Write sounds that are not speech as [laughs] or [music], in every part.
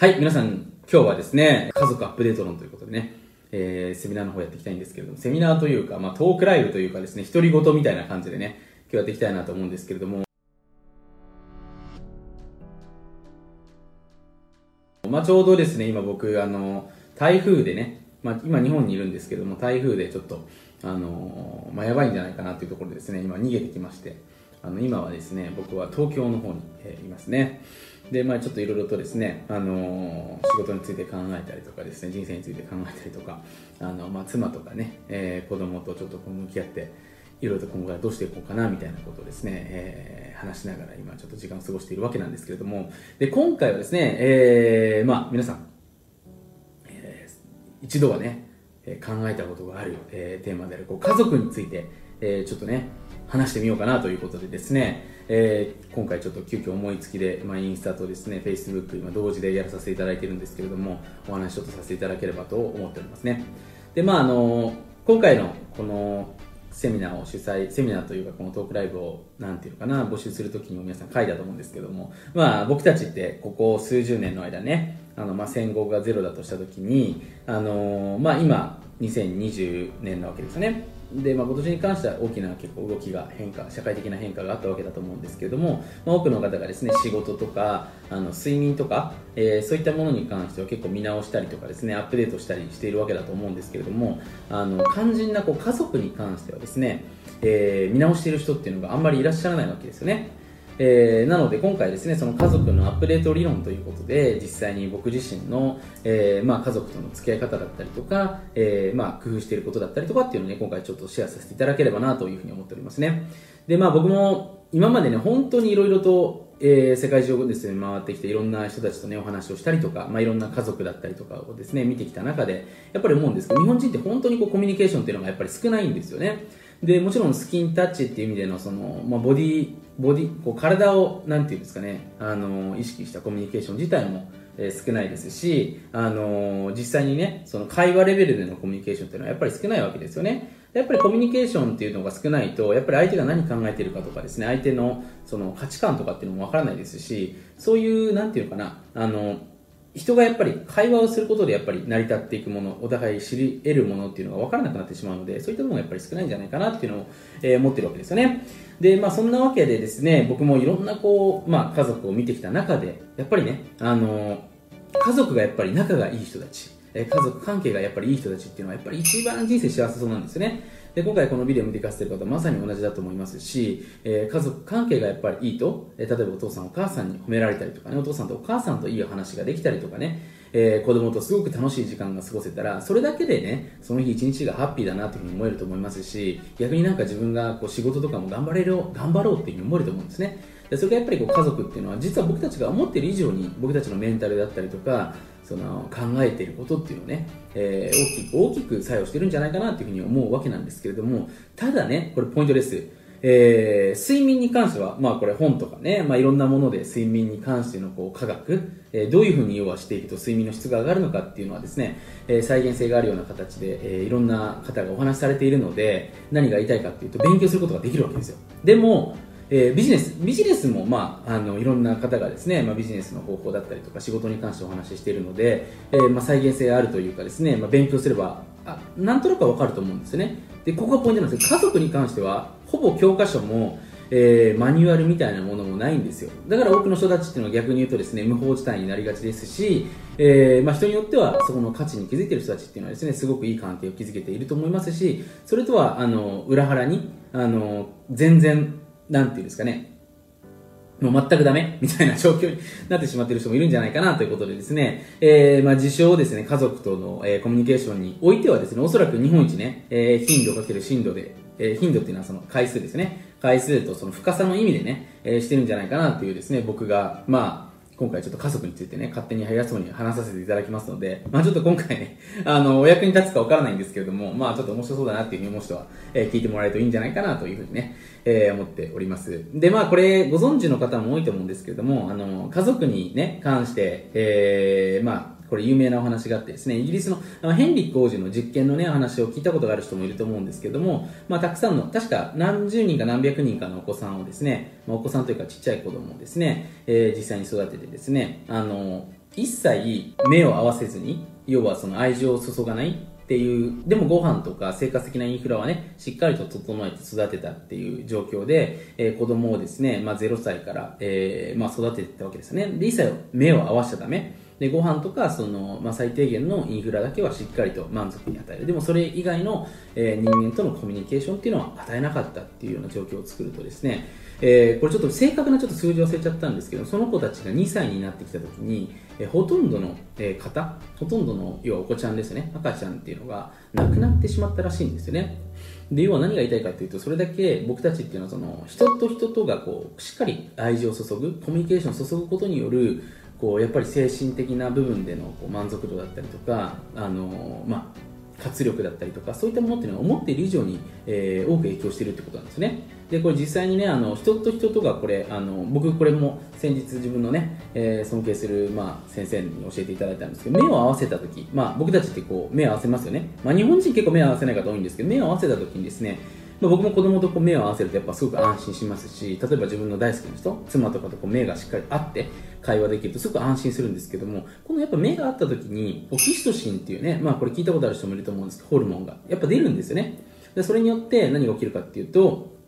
はい、皆さん、今日はですね、家族アップデート論ということでね、えー、セミナーの方やっていきたいんですけれども、セミナーというか、まあ、トークライブというかですね、独り言みたいな感じでね、今日やっていきたいなと思うんですけれども、まあ、ちょうどですね、今僕、あの、台風でね、まあ、今日本にいるんですけども、台風でちょっと、あの、まあ、やばいんじゃないかなというところでですね、今逃げてきまして、あの、今はですね、僕は東京の方に、えー、いますね。で、まあちょっといろいろとですね、あの仕事について考えたりとかですね、人生について考えたりとか、あの、まあ妻とかね、えー、子供とちょっと向き合って、いろいろと今後はどうしていこうかなみたいなことをですね、えー、話しながら今ちょっと時間を過ごしているわけなんですけれども、で、今回はですね、えー、まあ皆さん、えー、一度はね、考えたことがある、えー、テーマであるこう家族について、えー、ちょっとね、話してみようかなということでですね、えー、今回ちょっと急遽思いつきで、まあ、インスタとですね、Facebook 今同時でやらさせていただいてるんですけれども、お話ちょっとさせていただければと思っておりますね。で、まああの、今回のこのセミナーを主催、セミナーというかこのトークライブを、なんていうかな、募集するときにも皆さん書いたと思うんですけども、まあ僕たちってここ数十年の間ね、あの、まあ戦後がゼロだとしたときに、あの、まあ今、2020年なわけですよね。で、まあ、今年に関しては大きな結構動きが変化社会的な変化があったわけだと思うんですけれども、まあ、多くの方がですね仕事とかあの睡眠とか、えー、そういったものに関しては結構見直したりとかですねアップデートしたりしているわけだと思うんですけれどもあの肝心なこう家族に関してはですね、えー、見直している人っていうのがあんまりいらっしゃらないわけですよね。えー、なので今回ですねその家族のアップデート理論ということで実際に僕自身の、えー、まあ、家族との付き合い方だったりとか、えー、まあ、工夫していることだったりとかっていうのをね今回ちょっとシェアさせていただければなというふうに思っておりますねでまあ僕も今までね本当にいろいろとえー、世界中をですね、回ってきていろんな人たちとね、お話をしたりとか、まあ、いろんな家族だったりとかをですね、見てきた中で、やっぱり思うんですけど、日本人って本当にこうコミュニケーションっていうのがやっぱり少ないんですよね。で、もちろんスキンタッチっていう意味での、その、まあ、ボディ、ボディ、こう体を、なんていうんですかね、あの、意識したコミュニケーション自体も、えー、少ないですし、あの実際にね、その会話レベルでのコミュニケーションっていうのはやっぱり少ないわけですよね。やっぱりコミュニケーションっていうのが少ないと、やっぱり相手が何考えてるかとかですね、相手のその価値観とかっていうのもわからないですし、そういう、何て言うのかな、あの、人がやっぱり会話をすることでやっぱり成り立っていくもの、お互い知り得るものっていうのが分からなくなってしまうので、そういったものがやっぱり少ないんじゃないかなっていうのを、えー、思ってるわけですよね。で、まあそんなわけでですね、僕もいろんなこう、まあ家族を見てきた中で、やっぱりね、あの、家族がやっぱり仲がいい人たち、え、家族関係がやっぱりいい人たちっていうのはやっぱり一番人生幸せそうなんですよね。で今回このビデオを見ていかせている方はまさに同じだと思いますし、えー、家族関係がやっぱりいいと、えー、例えばお父さんお母さんに褒められたりとかねお父さんとお母さんといい話ができたりとかね、えー、子供とすごく楽しい時間が過ごせたらそれだけでねその日一日がハッピーだなというふうに思えると思いますし逆になんか自分がこう仕事とかも頑張れる頑張ろうっていうふうに思えると思うんですね。でそれがやっぱりこう家族っていうのは実は僕たちが思っている以上に僕たちのメンタルだったりとかその考えていることっていうのをね、えー、大きく大きく作用してるんじゃないかなっていうふうに思うわけなんですけれどもただねこれポイントですえー、睡眠に関しては、まあこれ本とかね、まあいろんなもので睡眠に関してのこう科学、えー、どういうふうに要はしていくと睡眠の質が上がるのかっていうのはですね、え、再現性があるような形で、え、いろんな方がお話しされているので、何が言いたいかっていうと勉強することができるわけですよ。でも、えー、ビジネス、ビジネスも、まあ、あのいろんな方がですね、まあ、ビジネスの方法だったりとか仕事に関してお話ししているので、えー、まあ、再現性あるというかですね、まあ、勉強すればあなんとなくわかると思うんですよね。でここがポイントなんです家族に関してはほぼ教科書も、えー、マニュアルみたいなものもないんですよ。だから多くの人たちっていうのは逆に言うとですね無法地帯になりがちですし、えーまあ、人によってはそこの価値に気づいている人たちっていうのはですねすごくいい関係を築けていると思いますしそれとはあの裏腹にあの全然なんていうんですかね。もう全くダメ？[laughs] みたいな状況になってしまっている人もいるんじゃないかなということでですね、えー、まあ自称ですね、家族との、えー、コミュニケーションにおいてはですね、おそらく日本一ね、えー、頻度かける頻度で、えー、頻度っていうのはその回数ですね、回数とその深さの意味でね、えー、してるんじゃないかなというですね、僕が、まあ、今回ちょっと家族についてね、勝手に早そうに話させていただきますので、まあちょっと今回ね、[laughs] あの、お役に立つかわからないんですけれども、まあちょっと面白そうだなっていうふうに思う人は、えー、聞いてもらえるといいんじゃないかなというふうにね、えー、思っております。で、まあこれご存知の方も多いと思うんですけれども、あの、家族にね、関して、えー、まあこれ有名なお話があってですね、イギリスのヘンリック王子の実験のね、話を聞いたことがある人もいると思うんですけども、まあ、たくさんの、確か何十人か何百人かのお子さんをですね、まあ、お子さんというかちっちゃい子供をですね、えー、実際に育ててですね、あの、一切目を合わせずに要はその愛情を注がないっていうでもご飯とか生活的なインフラはねしっかりと整えて育てたっていう状況で、えー、子供をですね、まあ、0歳から、えーまあ、育ててたわけですよね。で一切目を合わせちゃダメ。でご飯とかその、まあ、最低限のインフラだけはしっかりと満足に与える。でもそれ以外の、えー、人間とのコミュニケーションっていうのは与えなかったっていうような状況を作るとですね、えー、これちょっと正確なちょっと数字忘れちゃったんですけどその子たちが2歳になってきた時に、えー、ほとんどの、え、方ほとんどの要はお子ちゃんですね赤ちゃんっていうのが亡くなってしまったらしいんですよね。で要は何が言いたいかというとそれだけ僕たちっていうのはその人と人とがこうしっかり愛情を注ぐコミュニケーションを注ぐことによるこうやっぱり精神的な部分でのこう満足度だったりとかあの、まあ、活力だったりとかそういったものっていうのは思っている以上に、えー、多く影響しているってことなんですね。でこれ実際にねあの人と人とがこれあの僕これも先日自分のね、えー、尊敬する、まあ、先生に教えていただいたんですけど目を合わせた時、まあ、僕たちってこう目を合わせますよね、まあ、日本人結構目を合わせない方多いんですけど目を合わせた時にですねまあ、僕も子供とこう目を合わせるとやっぱすごく安心しますし例えば自分の大好きな人妻とかとこう目がしっかり合って会話できるとすごく安心するんですけどもこのやっぱ目が合った時にオキシトシンっていうねまあこれ聞いたことある人もいると思うんですけどホルモンが。やっぱ出るんですよね。でそれによって何が起きるかっていうと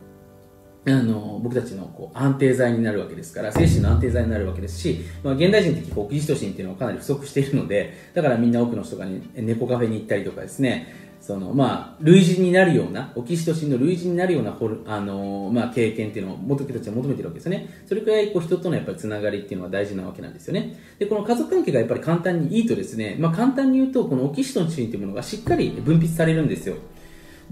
あの僕たちのこう安定剤になるわけですから精神の安定剤になるわけですし、まあ、現代人って結構オキシトシンっていうのはかなり不足しているのでだからみんな多くの人が、ね、猫カフェに行ったりとかですねそのまあ、類似になるようなオキシトシンの類似になるような、あのまあ、経験っていうのを元木たちは求めてるわけですよね。それくらいこう人とのやっぱりつながりっていうのは大事なわけなんですよね。でこの家族関係がやっぱり簡単にいいとですね、まあ、簡単に言うとこのオキシトシンっていうものがしっかり分泌されるんですよ。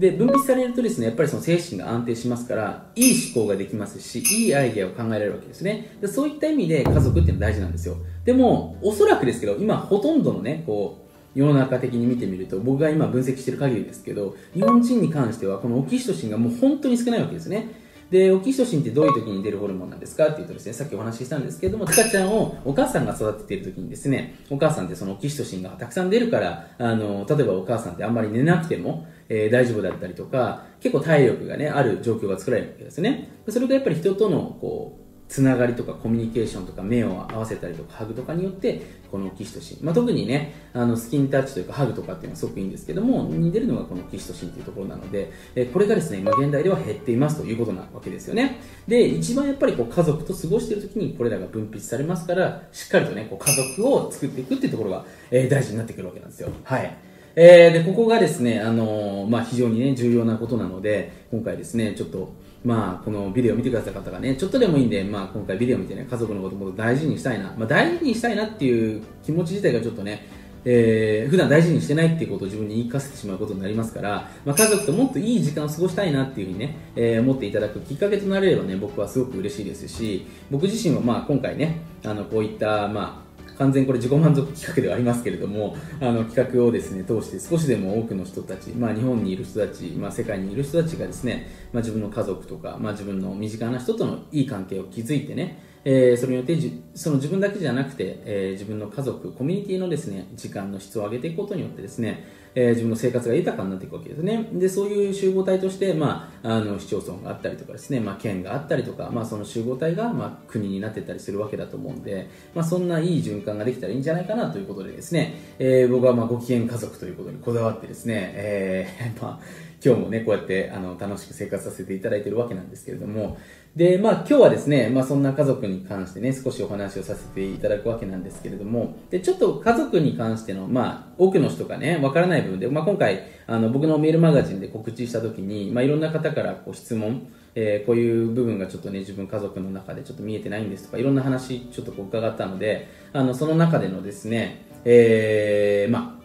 で分泌されるとですねやっぱりその精神が安定しますからいい思考ができますしいいアイデアを考えられるわけですね。でそういった意味で家族っていうのは大事なんですよ。でもおそらくですけど今ほとんどのねこう世の中的に見てみると僕が今分析している限りですけど日本人に関してはこのオキシトシンがもう本当に少ないわけですね。でオキシトシンってどういう時に出るホルモンなんですかっていうとですねさっきお話ししたんですけども赤ちゃんをお母さんが育てている時にですねお母さんってそのオキシトシンがたくさん出るからあの例えばお母さんってあんまり寝なくても、えー、大丈夫だったりとか結構体力がねある状況が作られるわけですね。それがやっぱり人とのこうつながりとかコミュニケーションとか目を合わせたりとかハグとかによってこのキシトシン、まあ、特にねあのスキンタッチというかハグとかっていうのはすごくいいんですけども似てるのがこのキシトシンというところなので、えこれがですね今現代では減っていますということなわけですよね。で一番やっぱりこう家族と過ごしている時にこれらが分泌されますからしっかりとねこう家族を作っていくっていうところが、え大事になってくるわけなんですよ。はい。えー、でここがですね、あの、まあ、非常に、ね、重要なことなので今回ですねちょっとまあ、このビデオを見てくださった方がね、ちょっとでもいいんで、まあ、今回ビデオ見てね、家族のことも大事にしたいな、まあ、大事にしたいなっていう気持ち自体がちょっとね、えー、普段大事にしてないっていうことを自分に言い聞かせてしまうことになりますから、まあ、家族ともっといい時間を過ごしたいなっていうふうにね、えー、思っていただくきっかけとなれればね、僕はすごく嬉しいですし、僕自身はまあ今回ね、あのこういった、まあ、完全これ自己満足企画ではありますけれどもあの企画をですね通して少しでも多くの人たち、まあ、日本にいる人たち、まあ、世界にいる人たちがですね、まあ、自分の家族とか、まあ、自分の身近な人とのいい関係を築いてねえー、それによってじその自分だけじゃなくて、えー、自分の家族コミュニティのですね時間の質を上げていくことによってですねえー、自分の生活が豊かになっていくわけですね。で、そういう集合体として、まあ、あの、市町村があったりとかですね、まあ、県があったりとか、まあ、その集合体が、まあ、国になってたりするわけだと思うんで、まあ、そんないい循環ができたらいいんじゃないかなということでですね、えー、僕は、まあ、ご機嫌家族ということにこだわってですね、えー、[laughs] まあ、今日もね、こうやってあの楽しく生活させていただいてるわけなんですけれども、で、まあ今日はですね、まあそんな家族に関してね、少しお話をさせていただくわけなんですけれども、で、ちょっと家族に関しての、まあ多くの人がね、わからない部分で、まあ今回、あの僕のメールマガジンで告知した時に、まあいろんな方からこう質問、えー、こういう部分がちょっとね、自分家族の中でちょっと見えてないんですとか、いろんな話ちょっとこう伺ったので、あの、その中でのですね、えー、まあ、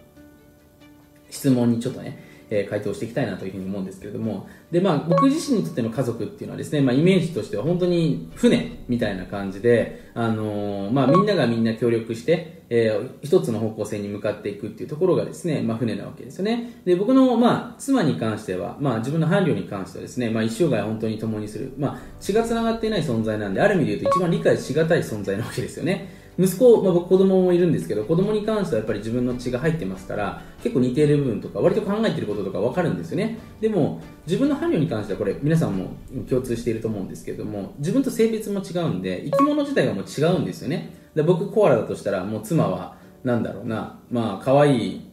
質問にちょっとね、えー、回答していきたいなというふうに思うんですけれども、で、まあ、僕自身にとっての家族っていうのはですね、まあ、イメージとしては本当に船みたいな感じで、あのー、まあ、みんながみんな協力して、えー、一つの方向性に向かっていくっていうところがですね、まあ、船なわけですよね。で、僕の、まあ、妻に関しては、まあ、自分の伴侶に関してはですね、まあ、一生涯本当に共にする、まあ、血が繋がっていない存在なんで、ある意味で言うと一番理解しがたい存在なわけですよね。息子、まあ、僕子供もいるんですけど子供に関してはやっぱり自分の血が入ってますから結構似ている部分とか割と考えていることとか分かるんですよね。でも自分の伴侶に関してはこれ皆さんも共通していると思うんですけども自分と性別も違うんで生き物自体がもう違うんですよね。で僕コアラだとしたらもう妻はなんだろうなまあ可愛い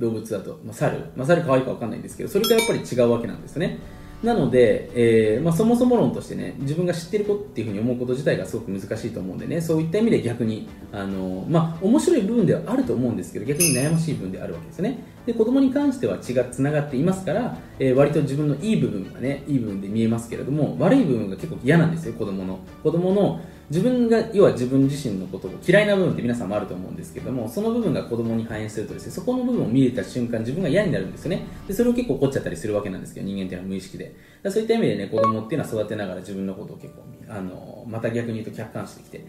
動物だと、まあ、猿、まあ、猿可愛いか分かんないんですけどそれとやっぱり違うわけなんですね。なので、えーまあ、そもそも論としてね自分が知ってる子っていうふうに思うこと自体がすごく難しいと思うんでねそういった意味で逆にあの、まあ、面白い部分ではあると思うんですけど逆に悩ましい部分であるわけですよね。で子供に関しては血がつながっていますから、えー、割と自分のいい部分がねいい部分で見えますけれども悪い部分が結構嫌なんですよ子供の。子供の自分が要は自分自身のことを嫌いな部分って皆さんもあると思うんですけどもその部分が子供に反映するとですねそこの部分を見れた瞬間自分が嫌になるんですよね。でそれを結構怒っちゃったりするわけなんですけど人間っていうのは無意識で。そういった意味でね子供っていうのは育てながら自分のことを結構あのまた逆に言うと客観視できて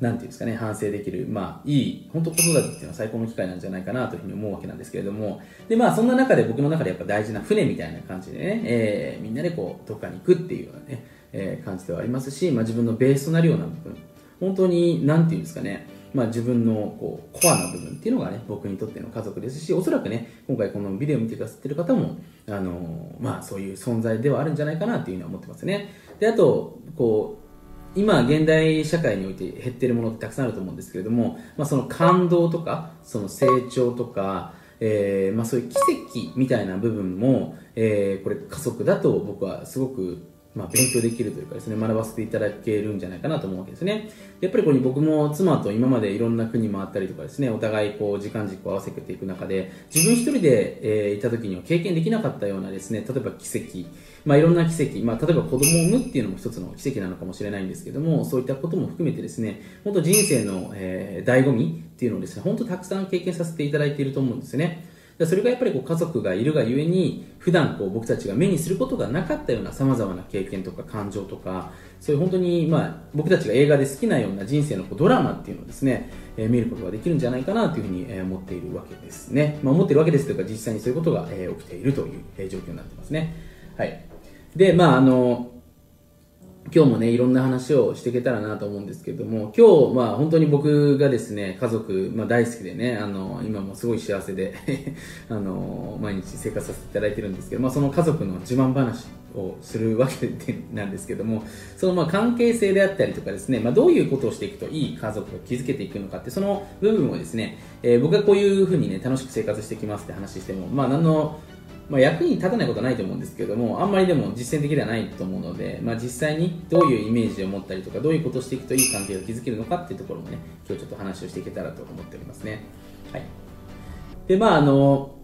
なんていうんですかね、反省できる、まあ、いい、本当子育てっていうのは最高の機会なんじゃないかなというふうに思うわけなんですけれども、で、まあ、そんな中で僕の中でやっぱ大事な船みたいな感じでね、えー、みんなでこう、どっかに行くっていうようなね、えー、感じではありますし、まあ、自分のベースとなるような部分、本当に、なんていうんですかね、まあ、自分のこうコアな部分っていうのがね、僕にとっての家族ですし、おそらくね、今回このビデオを見てくださってる方も、あのまあ、そういう存在ではあるんじゃないかなというふうに思ってますね。で、あと、こう、今、現代社会において減ってるものってたくさんあると思うんですけれども、まあ、その感動とか、その成長とか、えーまあ、そういう奇跡みたいな部分も、えー、これ加速だと僕はすごくまあ、勉強できるというかですね、学ばせていただけるんじゃないかなと思うわけですね。やっぱりこれ僕も妻と今までいろんな国回ったりとかですね、お互いこう時間軸を合わせていく中で、自分一人で、えー、いた時には経験できなかったようなですね、例えば奇跡、まあ、いろんな奇跡、まあ、例えば子供を産むっていうのも一つの奇跡なのかもしれないんですけども、そういったことも含めてですね、本当人生の、えー、醍醐味っていうのをですね、本当たくさん経験させていただいていると思うんですね。それがやっぱりこう家族がいるがゆえに普段こう僕たちが目にすることがなかったようなさまざまな経験とか感情とかそういう本当にまあ僕たちが映画で好きなような人生のこうドラマっていうのをですね、えー、見ることができるんじゃないかなというふうに、え、思っているわけですね、まあ、思っているわけですというか実際にそういうことが、え、起きているという、え、状況になってますね。はい。でまああの今日もね、いろんな話をしていけたらなと思うんですけども、今日、まあ本当に僕がですね、家族、まあ大好きでね、あの、今もすごい幸せで [laughs] あの、毎日生活させていただいてるんですけど、まあその家族の自慢話をするわけでなんですけども、そのまあ関係性であったりとかですね、まあどういうことをしていくといい家族を築けていくのかって、その部分をですね、えー、僕がこういうふうにね、楽しく生活してきますって話しても、まあ何の、まあ、役に立たないことはないと思うんですけども、あんまりでも実践的ではないと思うので、まあ、実際にどういうイメージを持ったりとか、どういうことをしていくといい関係を築けるのかっていうところもね、今日ちょっと話をしていけたらと思っておりますね。はい。で、まあ、あの、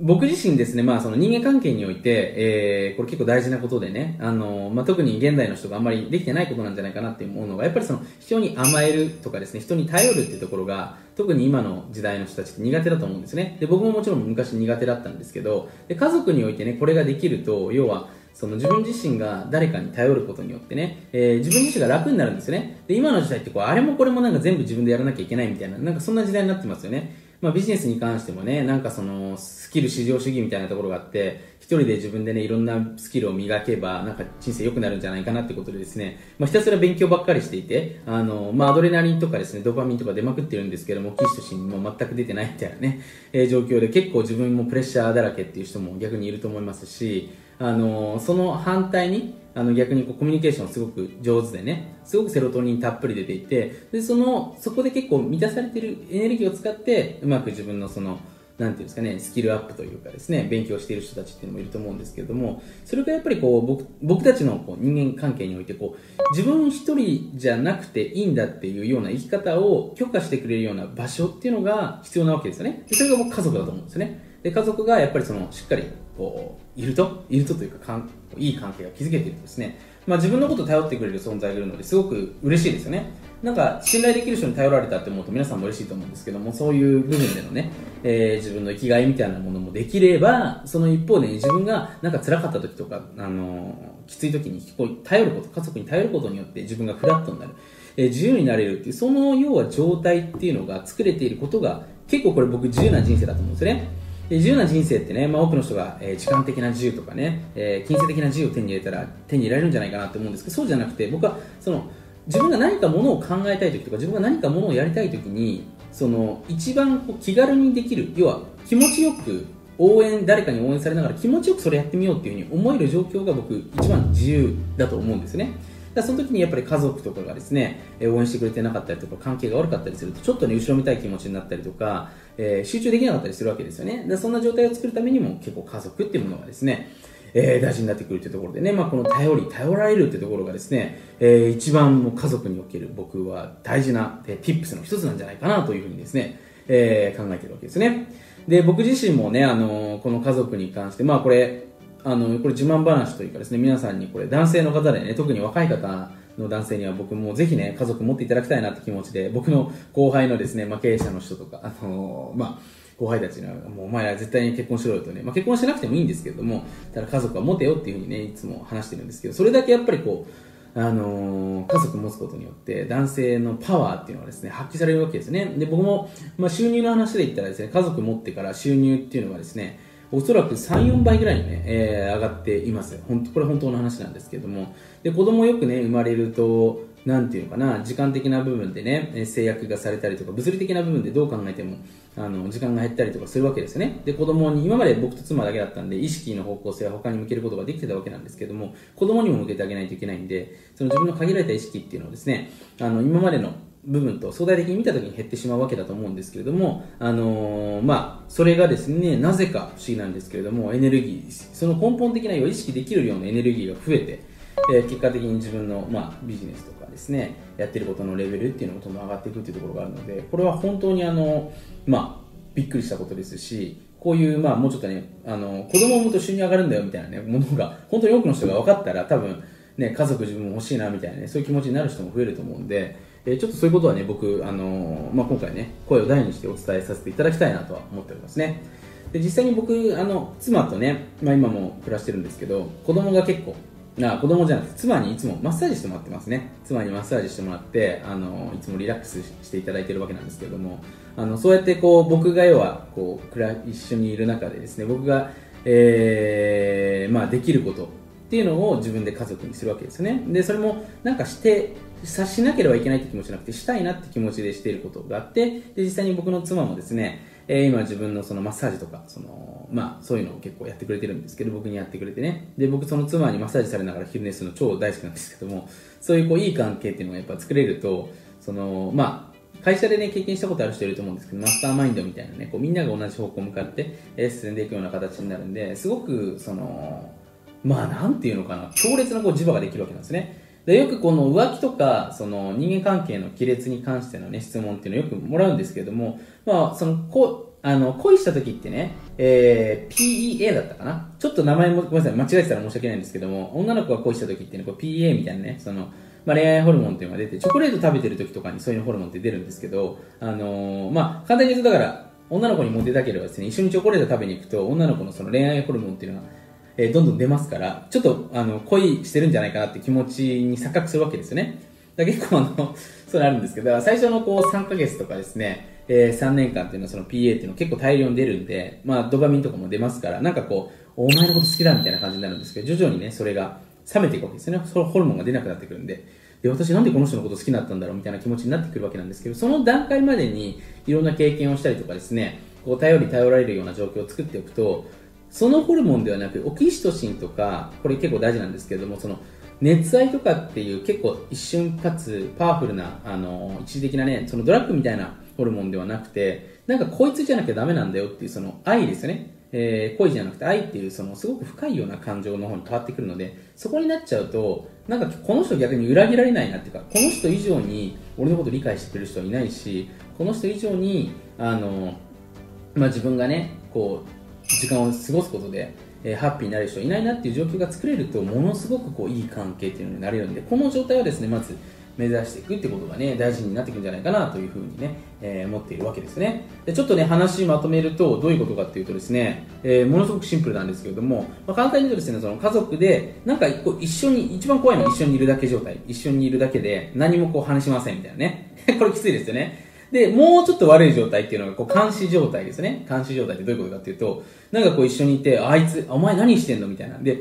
僕自身ですね、まあその人間関係において、えー、これ結構大事なことでね、あの、まあ特に現代の人があんまりできてないことなんじゃないかなって思うのが、やっぱりその人に甘えるとかですね、人に頼るっていうところが、特に今の時代の人たちって苦手だと思うんですね。で、僕ももちろん昔苦手だったんですけど、で、家族においてね、これができると、要は、その自分自身が誰かに頼ることによってね、えー、自分自身が楽になるんですよね。で、今の時代ってこう、あれもこれもなんか全部自分でやらなきゃいけないみたいな、なんかそんな時代になってますよね。まあ、ビジネスに関してもね、なんかそのスキル至上主義みたいなところがあって、一人で自分でね、いろんなスキルを磨けば、なんか人生良くなるんじゃないかなってことでですね、まあ、ひたすら勉強ばっかりしていて、あの、まあ、アドレナリンとかですね、ドーパミンとか出まくってるんですけども、キシとシンも全く出てないみたいなね、えー、状況で結構自分もプレッシャーだらけっていう人も逆にいると思いますし、あの、その反対に、あの逆にこうコミュニケーションすごく上手でね、すごくセロトニンたっぷり出ていて、で、その、そこで結構満たされてるエネルギーを使って、うまく自分のその、なんていうんですかね、スキルアップというかですね、勉強している人たちっていうのもいると思うんですけれども、それがやっぱりこう、僕僕たちのこう人間関係においてこう、自分一人じゃなくていいんだっていうような生き方を許可してくれるような場所っていうのが必要なわけですよね。でそれが僕家族だと思うんですね。で、家族がやっぱりその、しっかりこう、いると、いるとというか、かんいい関係を築けているとですね、まあ、自分のことを頼ってくれる存在がいるのですごく嬉しいですよね。なんか信頼できる人に頼られたって思うと皆さんも嬉しいと思うんですけどもそういう部分でのね、えー、自分の生きがいみたいなものもできればその一方で、ね、自分がなんか辛かった時とか、あのー、きつい時にこう頼ること家族に頼ることによって自分がフラットになる、えー、自由になれるっていうその要は状態っていうのが作れていることが結構これ僕自由な人生だと思うんですよね。で自由な人生ってね、まあ、多くの人が、えー、時間的な自由とかね、えー、金銭的な自由を手に入れたら手に入れられるんじゃないかなと思うんですけどそうじゃなくて僕はその自分が何かものを考えたい時とか自分が何かものをやりたい時にその一番こう気軽にできる要は気持ちよく応援誰かに応援されながら気持ちよくそれやってみようっていうふうに思える状況が僕一番自由だと思うんですね。だその時にやっぱり家族とかがですね、応援してくれてなかったりとか、関係が悪かったりすると、ちょっとね、後ろめたい気持ちになったりとか、えー、集中できなかったりするわけですよね。でそんな状態を作るためにも結構家族っていうものがですね、えー、大事になってくるというところでね、まあ、この頼り、頼られるというところがですね、えー、一番も家族における僕は大事な、えー、tips の一つなんじゃないかなというふうにですね、えー、考えてるわけですね。で、僕自身もね、あのこの家族に関して、まあこれ、あの、これ自慢話というかですね、皆さんにこれ男性の方でね、特に若い方の男性には僕もぜひね、家族持っていただきたいなって気持ちで、僕の後輩のですね、まあ経営者の人とか、あのまあ、後輩たちには、もうお前ら絶対に結婚しろよとね、まあ結婚しなくてもいいんですけれども、ただ家族は持てよっていうふうにね、いつも話してるんですけど、それだけやっぱりこう、あのー、家族持つことによって男性のパワーっていうのはですね発揮されるわけですね。で僕も、まあ、収入の話で言ったらですね家族持ってから収入っていうのがですねおそらく3、4倍ぐらいにね、えー、上がっています。本当これ本当の話なんですけども。で、子供よくね、生まれると、なんていうのかな、時間的な部分でね、制約がされたりとか、物理的な部分でどう考えても、あの、時間が減ったりとかするわけですよね。で、子供に、今まで僕と妻だけだったんで、意識の方向性は他に向けることができてたわけなんですけども、子供にも向けてあげないといけないんで、その自分の限られた意識っていうのをですね、あの、今までの部分と相対的に見た時に減ってしまうわけだと思うんですけれども、あのー、まあ、それがですね、なぜか不思議なんですけれども、エネルギー、その根本的な意識できるようなエネルギーが増えて、えー、結果的に自分の、まあ、ビジネスとかですね、やってることのレベルっていうのもどんどん上がっていくっていうところがあるので、これは本当にあの、まあ、びっくりしたことですし、こういう、まあ、もうちょっとね、あの、子供を産むと収入上がるんだよみたいなね、ものが、本当に多くの人が分かったら、多分、ね、家族自分も欲しいなみたいなね、そういう気持ちになる人も増えると思うんで、え、ちょっとそういうことはね、僕、あの、まあ、今回ね、声を大にしてお伝えさせていただきたいなとは思っておりますね。で、実際に僕、あの、妻とね、まあ、今も暮らしてるんですけど、子供が結構、な子供じゃなくて妻にいつもマッサージしてもらってますね妻にマッサージしてもらってあのいつもリラックスしていただいてるわけなんですけどもあのそうやってこう僕が要はこう一緒にいる中でですね僕が、えーまあ、できることっていうのを自分で家族にするわけですよねでそれもなんかして察しなければいけないって気持ちじゃなくてしたいなって気持ちでしていることがあってで実際に僕の妻もですねえー、今自分のそのマッサージとか、その、まあそういうのを結構やってくれてるんですけど、僕にやってくれてね。で、僕その妻にマッサージされながら昼寝するの超大好きなんですけども、そういうこういい関係っていうのがやっぱ作れると、その、まあ会社でね、経験したことある人いると思うんですけど、マスターマインドみたいなね、こうみんなが同じ方向向かって、えー、進んでいくような形になるんで、すごく、その、まあなんていうのかな、強烈なこう磁場ができるわけなんですね。でよくこの浮気とかその人間関係の亀裂に関しての、ね、質問っていうのをよくもらうんですけれども、まあ、そのこあの、恋した時ってね、えー、PEA だったかなちょっと名前もごめんなさい、間違えてたら申し訳ないんですけども、女の子が恋した時ってね、こう PEA みたいなね、その、まあ、恋愛ホルモンっていうのが出て、チョコレート食べてる時とかにそういうホルモンって出るんですけど、あのー、まあ、簡単に言うとだから、女の子にモテたければですね、一緒にチョコレート食べに行くと、女の子のその恋愛ホルモンっていうのは、えー、どんどん出ますから、ちょっと、あの、恋してるんじゃないかなって気持ちに錯覚するわけですよね。だ結構あの、[laughs] それあるんですけど、最初のこう3ヶ月とかですね、えー、3年間っていうのはその PA っていうのは結構大量に出るんで、まあドパミンとかも出ますから、なんかこう、お前のこと好きだみたいな感じになるんですけど、徐々にね、それが冷めていくわけですよね。そのホルモンが出なくなってくるんで。で、私なんでこの人のこと好きになったんだろうみたいな気持ちになってくるわけなんですけど、その段階までにいろんな経験をしたりとかですね、こう頼り頼られるような状況を作っておくと、そのホルモンではなく、オキシトシンとか、これ結構大事なんですけれども、その熱愛とかっていう結構一瞬かつパワフルな、あの、一時的なね、そのドラッグみたいなホルモンではなくて、なんかこいつじゃなきゃダメなんだよっていうその愛ですよね。えー、恋じゃなくて愛っていうそのすごく深いような感情の方に変わってくるので、そこになっちゃうと、なんかこの人逆に裏切られないなっていうか、この人以上に俺のこと理解してくれる人はいないし、この人以上に、あの、まあ、自分がね、こう、時間を過ごすことで、えー、ハッピーになる人いないなっていう状況が作れると、ものすごくこういい関係っていうのになれるんで、この状態はですね、まず、目指していくってことがね、大事になってくるんじゃないかなというふうにね、えー、思っているわけですね。で、ちょっとね、話まとめると、どういうことかっていうとですね、えー、ものすごくシンプルなんですけれども、まあ、簡単に言うとですね、その家族で、なんかこう一緒に、一番怖いのは一緒にいるだけ状態。一緒にいるだけで、何もこう話しませんみたいなね。[laughs] これきついですよね。で、もうちょっと悪い状態っていうのが、こう、監視状態ですね。監視状態ってどういうことかっていうと、なんかこう一緒にいて、あいつ、お前何してんのみたいな。で、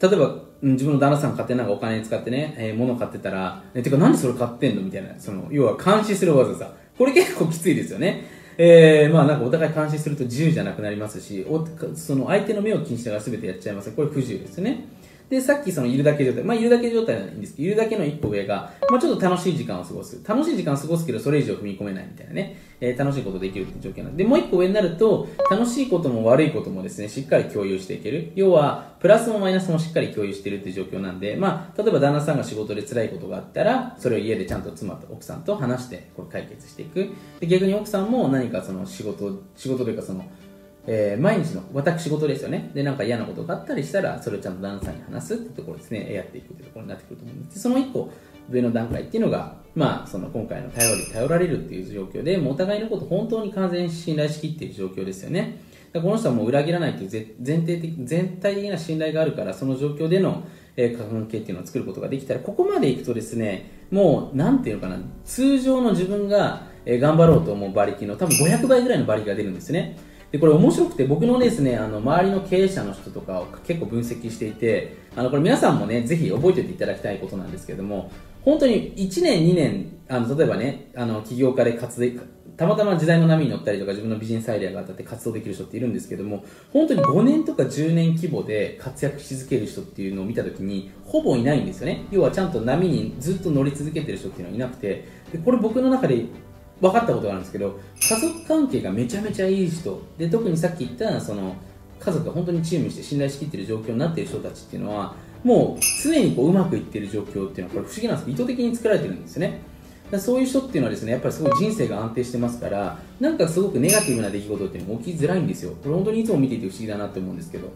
例えば、自分の旦那さん勝手になんかお金使ってね、えー、物買ってたら、えてかなんでそれ買ってんのみたいな、その、要は監視する技さ。これ結構きついですよね。えー、まあなんかお互い監視すると自由じゃなくなりますし、おその相手の目を気にしながら全てやっちゃいますこれ不自由ですね。で、さっきそのいるだけ状態、まあいるだけ状態なんですけど、いるだけの一個上が、まあちょっと楽しい時間を過ごす。楽しい時間を過ごすけど、それ以上踏み込めないみたいなね、えー、楽しいことできるっていう状況なんで、もう一個上になると、楽しいことも悪いこともですね、しっかり共有していける。要は、プラスもマイナスもしっかり共有しているっていう状況なんで、まあ、例えば旦那さんが仕事で辛いことがあったら、それを家でちゃんと妻と奥さんと話して、これ解決していく。で、逆に奥さんも何かその仕事、仕事というかその、えー、毎日の私事ですよね。で、なんか嫌なことがあったりしたら、それをちゃんと旦那さんに話すってところですね、やっていくというところになってくると思うんです。その一個上の段階っていうのが、まあ、その今回の頼り、頼られるっていう状況で、もうお互いのこと本当に完全に信頼しきっている状況ですよね。この人はもう裏切らないという前提的、全体的な信頼があるから、その状況での、えー、関係っていうのを作ることができたら、ここまでいくとですね、もう、なんていうのかな、通常の自分が、えー、頑張ろうと思う馬力の多分500倍ぐらいの馬力が出るんですね。でこれ面白くて僕のですねあの周りの経営者の人とかを結構分析していてあのこれ皆さんもねぜひ覚えておいていただきたいことなんですけども本当に1年2年あの例えばねあの起業家で活動たまたま時代の波に乗ったりとか自分のビジネスアイデアが当たって活動できる人っているんですけども本当に5年とか10年規模で活躍し続ける人っていうのを見た時にほぼいないんですよね。要はちゃんと波にずっと乗り続けてる人っていうのはいなくてでこれ僕の中で分かったことがあるんですけど家族関係がめちゃめちゃいい人。で特にさっき言ったその家族が本当にチームして信頼しきってる状況になっている人たちっていうのはもう常にこううまくいってる状況っていうのはこれ不思議なんです。けど意図的に作られてるんですよね。そういう人っていうのはですねやっぱりすごい人生が安定してますからなんかすごくネガティブな出来事っていうのも起きづらいんですよ。これ本当にいつも見ていて不思議だなって思うんですけど。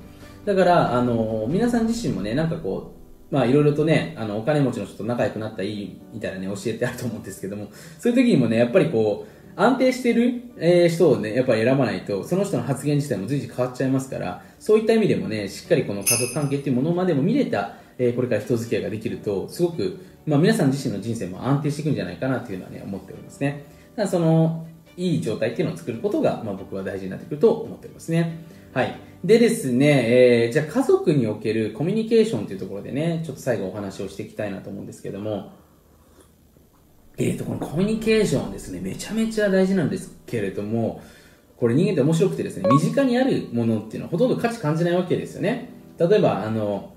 だからあの皆さん自身もねなんかこうまあいろいろとね、あの、お金持ちの人と仲良くなったらいいみたいなね、教えてあると思うんですけども、そういう時にもね、やっぱりこう、安定してる、え、人をね、やっぱり選ばないと、その人の発言自体も随時変わっちゃいますから、そういった意味でもね、しっかりこの家族関係っていうものまでも見れた、え、これから人付き合いができると、すごく、まあ皆さん自身の人生も安定していくんじゃないかなっていうのはね、思っておりますね。ただその、いい状態っていうのを作ることが、まあ僕は大事になってくると思っておりますね。はい。でですね、えー、じゃあ家族におけるコミュニケーションというところでね、ちょっと最後お話をしていきたいなと思うんですけども、えーと、このコミュニケーションですね、めちゃめちゃ大事なんですけれども、これ人間って面白くてですね、身近にあるものっていうのはほとんど価値感じないわけですよね。例えば、あの、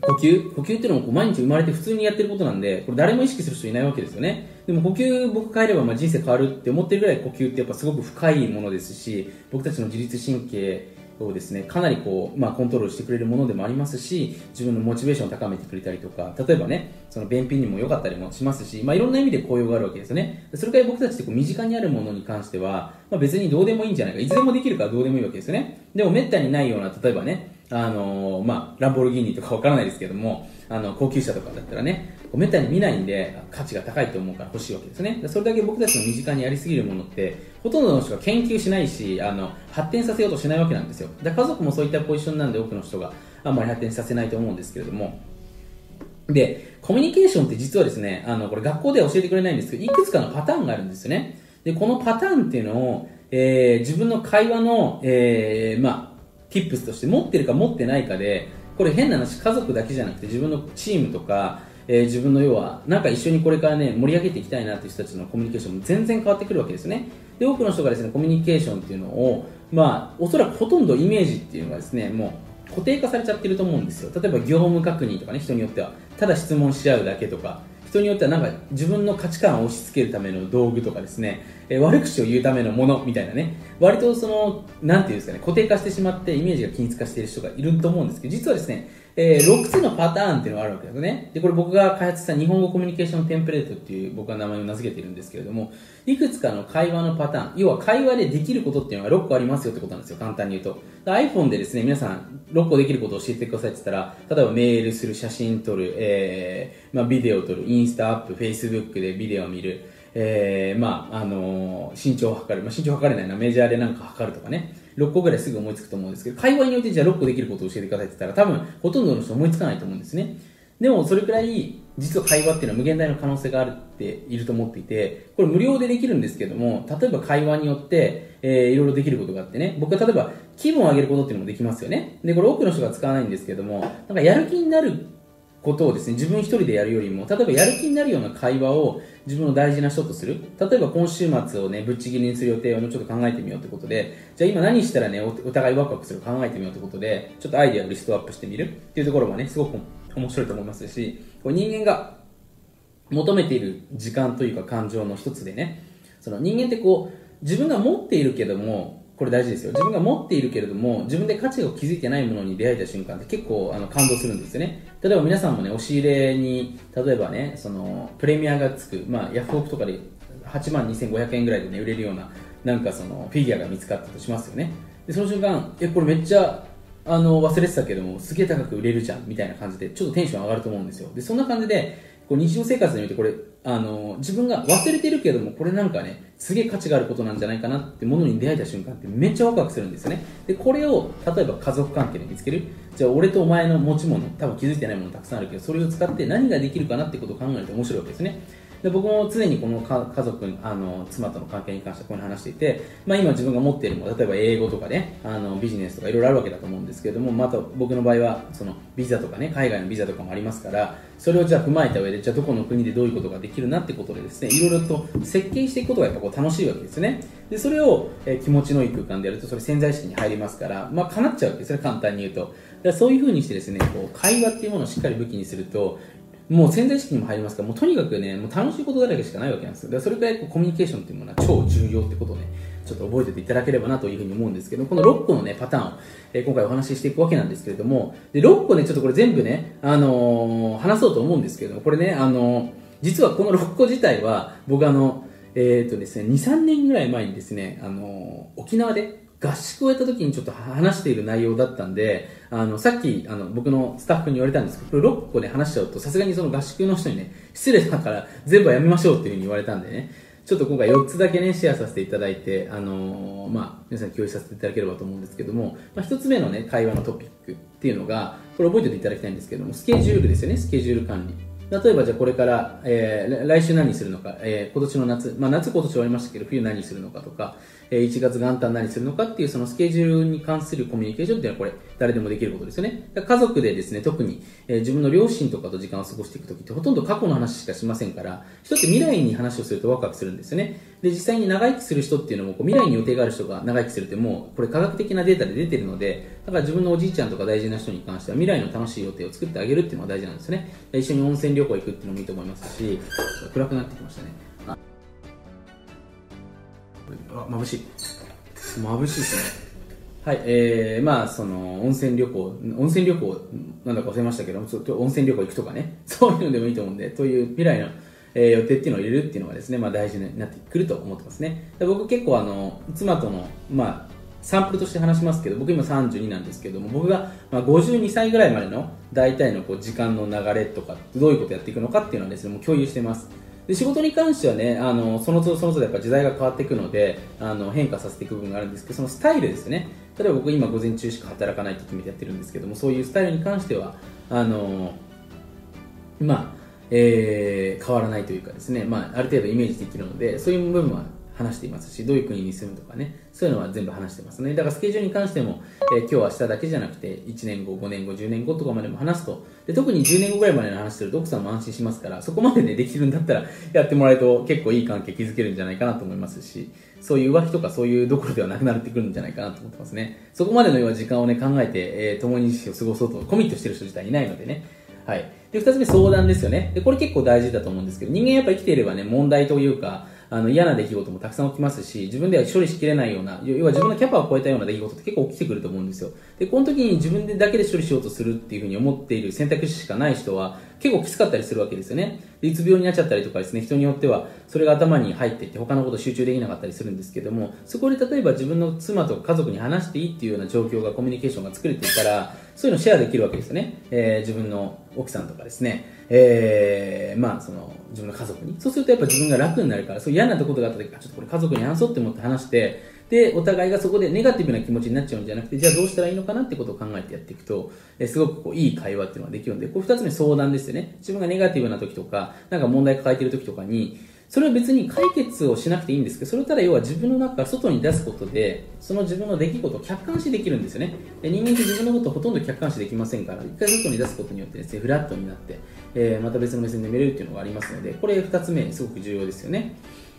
呼吸？呼吸っていうのもこう毎日生まれて普通にやってることなんで、これ誰も意識する人いないわけですよね。でも呼吸僕変えればまあ人生変わるって思ってるぐらい呼吸ってやっぱすごく深いものですし、僕たちの自律神経をですねかなりこう、まあ、コントロールしてくれるものでもありますし自分のモチベーションを高めてくれたりとか例えばねその便秘にも良かったりもしますし、まあ、いろんな意味で効用があるわけですよね。それから僕たちってこう身近にあるものに関しては、まあ、別にどうでもいいんじゃないかいつでもできるからどうでもいいわけですよね。でもめったにないような例えばねあのー、まあ、ランボルギーニとかわからないですけどもあの高級車とかだったらねめったに見ないんで価値が高いと思うから欲しいわけですね。それだけ僕たちの身近にありすぎるものってほとんどの人が研究しないしあの発展させようとしないわけなんですよ。だ家族もそういったポジションなんで多くの人があんまり発展させないと思うんですけれども。でコミュニケーションって実はですねあのこれ学校では教えてくれないんですけどいくつかのパターンがあるんですよね。でこのパターンっていうのを、えー、自分の会話の、えー、まあ tips として持ってるか持ってないかでこれ変な話家族だけじゃなくて自分のチームとか、えー、自分の要はなんか一緒にこれからね盛り上げていきたいなっていう人たちのコミュニケーションも全然変わってくるわけですね。で多くの人がですねコミュニケーションっていうのをまあおそらくほとんどイメージっていうのがですねもう固定化されちゃってると思うんですよ。例えば業務確認とかね人によっては。ただ質問し合うだけとか。人によってはなんか自分の価値観を押し付けるための道具とかですね、えー、悪口を言うためのものみたいなね、割とその、なんていうんですかね、固定化してしまってイメージが均一化している人がいると思うんですけど、実はですね、えー、6つのパターンっていうのがあるわけですね。で、これ僕が開発した日本語コミュニケーションテンプレートっていう僕は名前を名付けているんですけれども、いくつかの会話のパターン、要は会話でできることっていうのが6個ありますよってことなんですよ、簡単に言うと。iPhone でですね、皆さん6個できることを教えてくださいって言ったら、例えばメールする、写真撮る、えー、まあ、ビデオ撮る、インスタアップ、Facebook でビデオ見る、えー、まあ、あのー、身長を測る、まあ、身長測れないな、メジャーでなんか測るとかね、6個ぐらいすぐ思いつくと思うんですけど、会話によってじゃあ6個できることを教えてくださいって言ったら、多分ほとんどの人思いつかないと思うんですね。でもそれくらい実は会話っていうのは無限大の可能性があるっていると思っていて、これ無料でできるんですけども、例えば会話によって、えー、いろいろできることがあってね、僕は例えば気分を上げることっていうのもできますよね。で、これ多くの人が使わないんですけども、なんかやる気になることをですね、自分一人でやるよりも、例えばやる気になるような会話を自分の大事な人とする。例えば今週末をねぶっちぎりにする予定をもうちょっと考えてみようってことで。じゃあ今何したらねお互いワクワクする考えてみようってことでちょっとアイデアをリストアップしてみるっていうところはねすごく面白いと思いますし。こう人間が求めている時間というか感情の一つでね。その人間ってこう自分が持っているけどもこれ大事ですよ。自分が持っているけれども自分で価値を築いてないものに出会えた瞬間って結構あの感動するんですよね。例えば皆さんもね押し入れに例えばねそのプレミアがつく、まあ、ヤフオクとかで8万2500円ぐらいでね売れるようななんかそのフィギュアが見つかったとしますよね。でその瞬間えこれめっちゃあの忘れてたけどもすげえ高く売れるじゃんみたいな感じでちょっとテンション上がると思うんですよ。でそんな感じでこう日常生活においてこれあの自分が忘れてるけどもこれなんかねすげえ価値があることなんじゃないかなってものに出会えた瞬間ってめっちゃワクワクするんですよね。でこれを例えば家族関係で見つける。じゃあ俺とお前の持ち物多分気づいてないものたくさんあるけどそれを使って何ができるかなってことを考えると面白いわけですね。で僕も常にこの家族あの妻との関係に関してはこういう話していて、まあ、今自分が持っているもの例えば英語とかねあのビジネスとかいろいろあるわけだと思うんですけれどもまた僕の場合はそのビザとかね海外のビザとかもありますからそれをじゃあ踏まえた上でじゃあどこの国でどういうことができるなってことでですねいろいろと設計していくことがやっぱこう楽しいわけですね。でそれを、え、気持ちのいい空間でやるとそれ潜在意識に入りますからまあ叶っちゃうわけですね簡単に言うと。だそういうふうにしてですねこう会話っていうものをしっかり武器にするともう潜在意識にも入りますから、もうとにかくね、もう楽しいことだらけしかないわけなんですよ。だからそれくらいこうコミュニケーションっていうものは超重要ってことをね、ちょっと覚えてていただければなというふうに思うんですけど、この6個のね、パターンを、えー、今回お話ししていくわけなんですけれども、で、6個ね、ちょっとこれ全部ね、あのー、話そうと思うんですけど、これね、あのー、実はこの6個自体は、僕あの、えっ、とですね、2、3年ぐらい前にですね、あの沖縄で合宿をやった時にちょっと話している内容だったんで、あの、さっき、あの、僕のスタッフに言われたんですけど、これ6個で話しちゃうと、さすがにその合宿の人にね、失礼だから全部はやめましょうっていうふうに言われたんでね、ちょっと今回4つだけね、シェアさせていただいて、あのー、まあ、皆さん共有させていただければと思うんですけども、まあ、1つ目のね、会話のトピックっていうのが、これ覚えておいていただきたいんですけども、スケジュールですよね、スケジュール管理。例えばじゃあこれから、えー、来週何するのか、えー、今年の夏、まあ、夏今年終わりましたけど冬何するのかとか、え、1月元旦何するのかっていうそのスケジュールに関するコミュニケーションっていうのはこれ誰でもできることですよね。家族でですね特に、え、自分の両親とかと時間を過ごしていく時ってほとんど過去の話しかしませんから人って未来に話をするとワクワクするんですよね。で実際に長生きする人っていうのもこう未来に予定がある人が長生きするってもうこれ科学的なデータで出てるのでだから自分のおじいちゃんとか大事な人に関しては未来の楽しい予定を作ってあげるっていうのが大事なんですよね。一緒に温泉旅行行くっていうのもいいと思いますし暗くなってきましたね。あ眩しい。眩しいですね。はい、えー、まあその温泉旅行温泉旅行なんだか忘れましたけど温泉旅行行くとかね。[laughs] そういうのでもいいと思うんでという未来のえー、予定っていうのを入れるっていうのがですね、まあ、大事になってくると思ってますね。で僕結構あの妻との、まあ、サンプルとして話しますけど僕今32なんですけども僕がまあ52歳ぐらいまでの大体のこう時間の流れとかどういうことやっていくのかっていうのはですねもう共有してます。で仕事に関してはねあのその都度その都度やっぱ時代が変わっていくのであの変化させていく部分があるんですけどそのスタイルですね。例えば僕今午前中しか働かないって決めてやってるんですけどもそういうスタイルに関してはあのまあえー、変わらないというかですね、まあ、ある程度イメージできるのでそういう部分は話していますしどういう国に住むとかねそういうのは全部話してますね。だからスケジュールに関しても、えー、今日明日だけじゃなくて1年後5年後10年後とかまでも話すと。で特に10年後ぐらいまでの話してると奥さんも安心しますからそこまでねできるんだったらやってもらえると結構いい関係築けるんじゃないかなと思いますしそういう浮気とかそういうどころではなくなってくるんじゃないかなと思ってますね。そこまでの要は時間をね考えて、えー、共に日を過ごそうとコミットしてる人自体いないのでね。はい。で、二つ目相談ですよね。で、これ結構大事だと思うんですけど、人間やっぱ生きていればね、問題というか、あの嫌な出来事もたくさん起きますし、自分では処理しきれないような、要は自分のキャパを超えたような出来事って結構起きてくると思うんですよ。で、この時に自分でだけで処理しようとするっていうふうに思っている選択肢しかない人は、結構きつかったりするわけですよね。で、うつ病になっちゃったりとかですね、人によっては、それが頭に入っていって他のこと集中できなかったりするんですけども、そこで例えば自分の妻と家族に話していいっていうような状況がコミュニケーションが作れていたら、そういうのをシェアできるわけですよね。えー、自分の奥さんとかですね。えー、まあその自分の家族に。そうするとやっぱ自分が楽になるからそう嫌なことがあった時ちょっとこれ家族に話そうって思って話してでお互いがそこでネガティブな気持ちになっちゃうんじゃなくてじゃあどうしたらいいのかなってことを考えてやっていくと、えー、すごくこういい会話っていうのができるんでこう2つ目相談ですよね。自分がネガティブな時とかなんか問題抱えてる時とかにそれは別に解決をしなくていいんですけどそれただ要は自分の中から外に出すことでその自分の出来事を客観視できるんですよね。で人間って自分のことをほとんど客観視できませんから一回外に出すことによってですねフラットになって、えー、また別の目線で見れるっていうのがありますのでこれ2つ目すごく重要ですよね。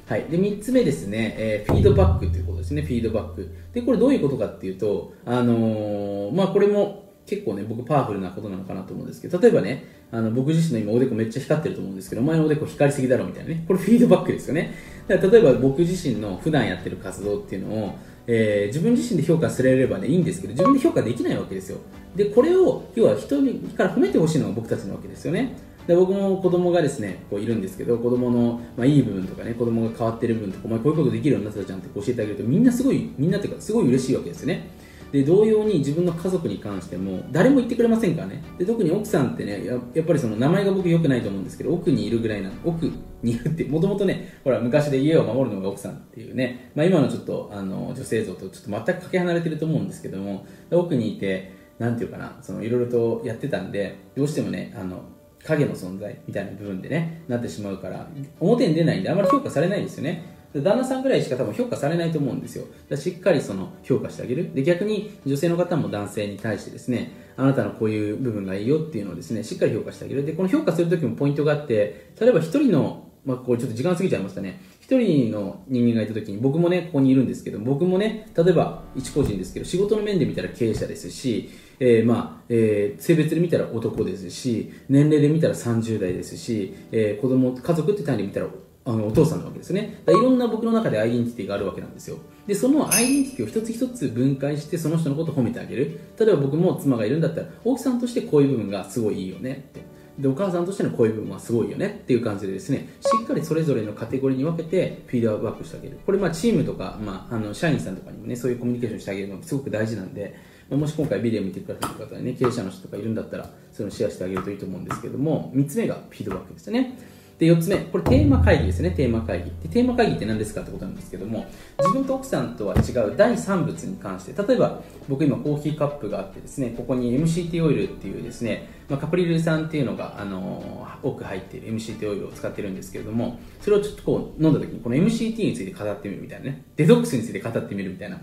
はい、で3つ目ですね、えー、フィードバックということですね、フィードバック。で、これどういうことかっていうと、あのー、まあ、これも結構ね、僕パワフルなことなのかなと思うんですけど、例えばね、あの僕自身の今おでこめっちゃ光ってると思うんですけど、お前のおでこ光りすぎだろみたいなね、これフィードバックですよね。だから例えば僕自身の普段やってる活動っていうのを、えー、自分自身で評価されればね、いいんですけど、自分で評価できないわけですよ。で、これを、要は人にから褒めてほしいのが僕たちなわけですよね。で僕も子供がですねこういるんですけど子供のまあいい部分とかね子供が変わってる部分とかお前こういうことできるようになったじゃんって教えてあげるとみんなすごいみんなっていうかすごい嬉しいわけですよねで同様に自分の家族に関しても誰も言ってくれませんからね。で特に奥さんってねややっぱりその名前が僕良くないと思うんですけど奥にいるぐらいな奥にいるってもともとねほら昔で家を守るのが奥さんっていうね、まあ、今のちょっとあの女性像とちょっと全くかけ離れてると思うんですけども奥にいてなんていうかなそのいろいろとやってたんでどうしてもねあの影の存在みたいな部分でねなってしまうから表に出ないんであんまり評価されないですよね。旦那さんぐらいしか多分評価されないと思うんですよ。しっかりその評価してあげる。で逆に女性の方も男性に対してですねあなたのこういう部分がいいよっていうのをですねしっかり評価してあげる。でこの評価するときもポイントがあって例えば1人のまあ、これちょっと時間過ぎちゃいましたね。一人の人間がいた時に、僕もね、ここにいるんですけど、僕もね、例えば一個人ですけど、仕事の面で見たら経営者ですし、えー、まあ、えー、性別で見たら男ですし、年齢で見たら30代ですし、えー、子供、家族って単位で見たらあのお父さんなわけですね。いろんな僕の中でアイデンティティがあるわけなんですよ。でそのアイデンティティを一つ一つ分解してその人のことを褒めてあげる。例えば僕も妻がいるんだったら奥さんとしてこういう部分がすごいいいよねって。でお母さんとしてのこういう部分はすごいよねっていう感じでですねしっかりそれぞれのカテゴリーに分けてフィードバックしてあげる。これまあチームとか、まあ、あの社員さんとかにもねそういうコミュニケーションしてあげるのがすごく大事なんでもし今回ビデオ見てくださる方でね経営者の人とかいるんだったらそれをシェアしてあげるといいと思うんですけども3つ目がフィードバックですね。で4つ目、これテーマ会議ですね、テーマ会議。でテーマ会議って何ですかってことなんですけども、自分と奥さんとは違う第3物に関して、例えば僕今コーヒーカップがあってですね、ここに MCT オイルっていうですね、まあ、カプリル酸っていうのが、あのー、多く入っている MCT オイルを使ってるんですけれども、それをちょっとこう飲んだ時に、この MCT について語ってみるみたいなね、デトックスについて語ってみるみたいな、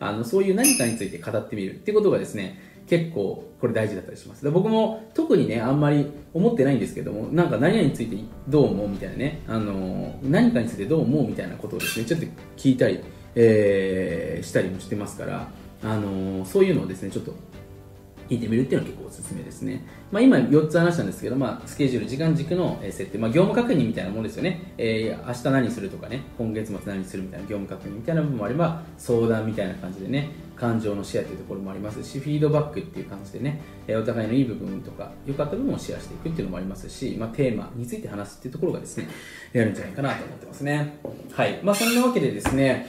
あのそういう何かについて語ってみるってことがですね、結構これ大事だったりしますで僕も特にねあんまり思ってないんですけどもなんか何々についてどう思うみたいなねあの何かについてどう思うみたいなことをですねちょっと聞いたり、えー、したりもしてますからあのそういうのをですねちょっと聞いてみるっていうのは結構おすすめですね。まあ、今4つ話したんですけど、まあ、スケジュール、時間軸の設定、まあ、業務確認みたいなものですよね。えー、明日何するとかね、今月末何するみたいな業務確認みたいな部分もあれば、相談みたいな感じでね、感情のシェアというところもありますし、フィードバックっていう感じでね、えお互いのいい部分とか、良かった部分をシェアしていくっていうのもありますし、まあ、テーマについて話すっていうところがですね、やるんじゃないかなと思ってますね。はい。まあ、そんなわけでですね、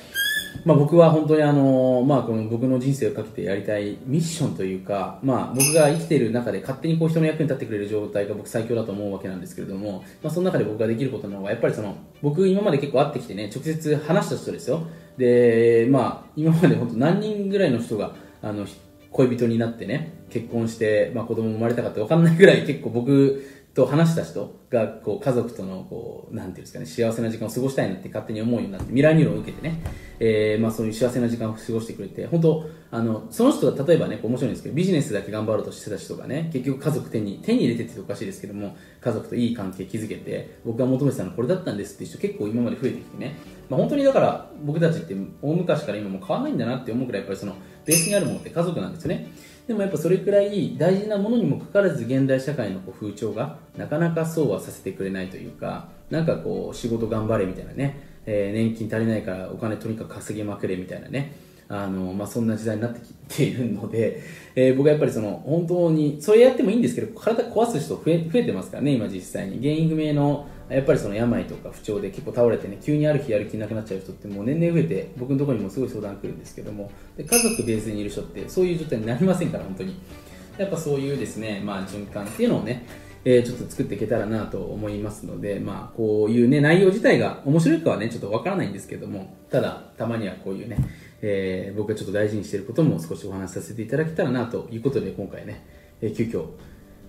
まあ、僕は本当にあの、まあ、この僕の人生をかけてやりたいミッションというか、まあ、僕が生きている中で勝手にこう人の役に立ってくれる状態が僕最強だと思うわけなんですけれども、まあ、その中で僕ができることの方がやっぱりその僕今まで結構会ってきてね直接話した人ですよで、まあ、今まで本当何人ぐらいの人があの恋人になってね結婚して、まあ、子供生まれたかって分かんないぐらい結構僕と話した人がこう家族とのこうなんていうんですかね幸せな時間を過ごしたいなって勝手に思うようになってミラーニューロンを受けてね、えー、まあそういう幸せな時間を過ごしてくれて本当あのその人が例えばねこう面白いんですけどビジネスだけ頑張ろうとしてた人がね結局家族手に手に入れてっておかしいですけども家族といい関係築けて僕が求めてたのはこれだったんですって人結構今まで増えてきてね、まあ、本当にだから僕たちって大昔から今も変わらないんだなって思うくらいやっぱりそのベースにあるものって家族なんですよね。でもやっぱそれくらい大事なものにもかかわらず現代社会のこう風潮がなかなかそうはさせてくれないというかなんかこう仕事頑張れみたいなね、えー、年金足りないからお金とにかく稼ぎまくれみたいなねあの、まあ、そんな時代になってきているので、[laughs] えー、僕はやっぱりその本当にそれやってもいいんですけど体壊す人増え増えてますからね今実際に。原因不明のやっぱりその病とか不調で結構倒れてね急にある日やる気なくなっちゃう人ってもう年々増えて僕のところにもすごい相談来るんですけどもで家族ベースにいる人ってそういう状態になりませんから本当に。やっぱそういうですね、まあ、循環っていうのをねえー、ちょっと作っていけたらなと思いますので、まあ、こういうね、内容自体が面白いかはね、ちょっとわからないんですけども、ただ、たまにはこういうね、えー、僕がちょっと大事にしていることも少しお話しさせていただけたらなということで、今回ね、えー、急遽、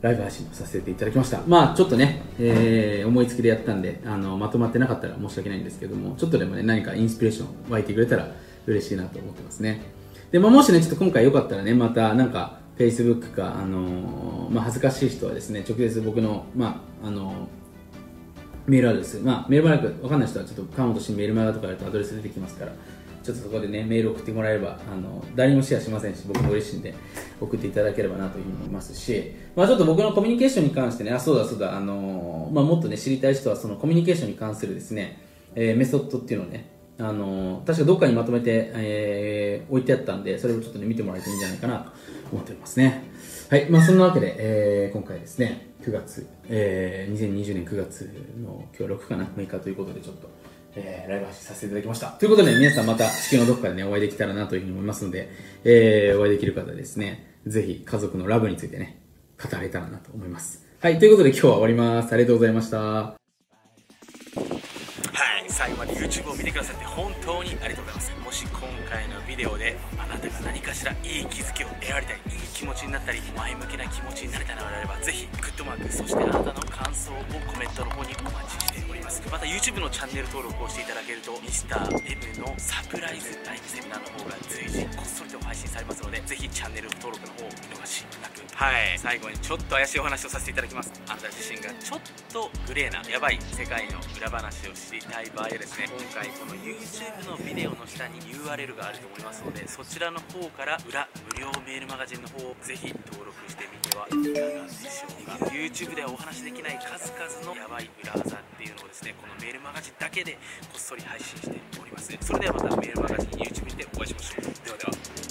ライブ配信させていただきました。まあちょっとね、えー、思いつきでやったんであのまとまってなかったら申し訳ないんですけどもちょっとでもね何かインスピレーション湧いてくれたら嬉しいなと思ってますね。で、まあ、もしねちょっと今回よかったらねまたなんか Facebook か、あのー、まあ、恥ずかしい人はですね直接僕の、まああのー、メールアドレス、まあ、メールマークわかんない人はちょっと川本氏メールマガとかやるとアドレス出てきますからちょっとそこでね、メール送ってもらえれば、あの、誰もシェアしませんし、僕も嬉しいんで、送っていただければなというふうに思いますし、まあちょっと僕のコミュニケーションに関してね、あ、そうだそうだ、あの、まあもっとね、知りたい人は、そのコミュニケーションに関するですね、えー、メソッドっていうのをね、あの、確かどっかにまとめて、えー、置いてあったんで、それをちょっとね、見てもらえていいんじゃないかなと思っておりますね。はい、まあそんなわけで、えー、今回ですね、9月、えー、2020年9月の今日6かな、6日ということでちょっと、えー、ライブ配信させていただきました。ということで、皆さんまた地球のどこかでね、お会いできたらなというふうに思いますので、えー、お会いできる方ですね、ぜひ家族のラブについてね、語れたらなと思います。はい、ということで今日は終わります。ありがとうございました。はい最後まで YouTube を見てくださって本当にありがとうございますもし今回のビデオであなたが何かしらいい気づきを得られたりいい気持ちになったり前向きな気持ちになれたのであればぜひグッドマークそしてあなたの感想をコメントの方にお待ちしてます。また YouTube のチャンネル登録をしていただけると Mr.M のサプライズライブセミナーの方が随時こっそりと配信されますのでぜひチャンネル登録の方を見逃しなく。はい。最後にちょっと怪しいお話をさせていただきます。あなた自身がちょっとグレーなやばい世界の裏話を知りたい場合はですね今回この YouTube のビデオの下に URL があると思いますのでそちらの方から裏無料メールマガジンの方をぜひ登録してみてはいかがでしょうか。YouTube ではお話しできない数々のヤバい裏技っていうのをですねこのメールマガジンだけでこっそり配信しております。それではまたメールマガジン YouTube にてお会いしましょう。ではでは。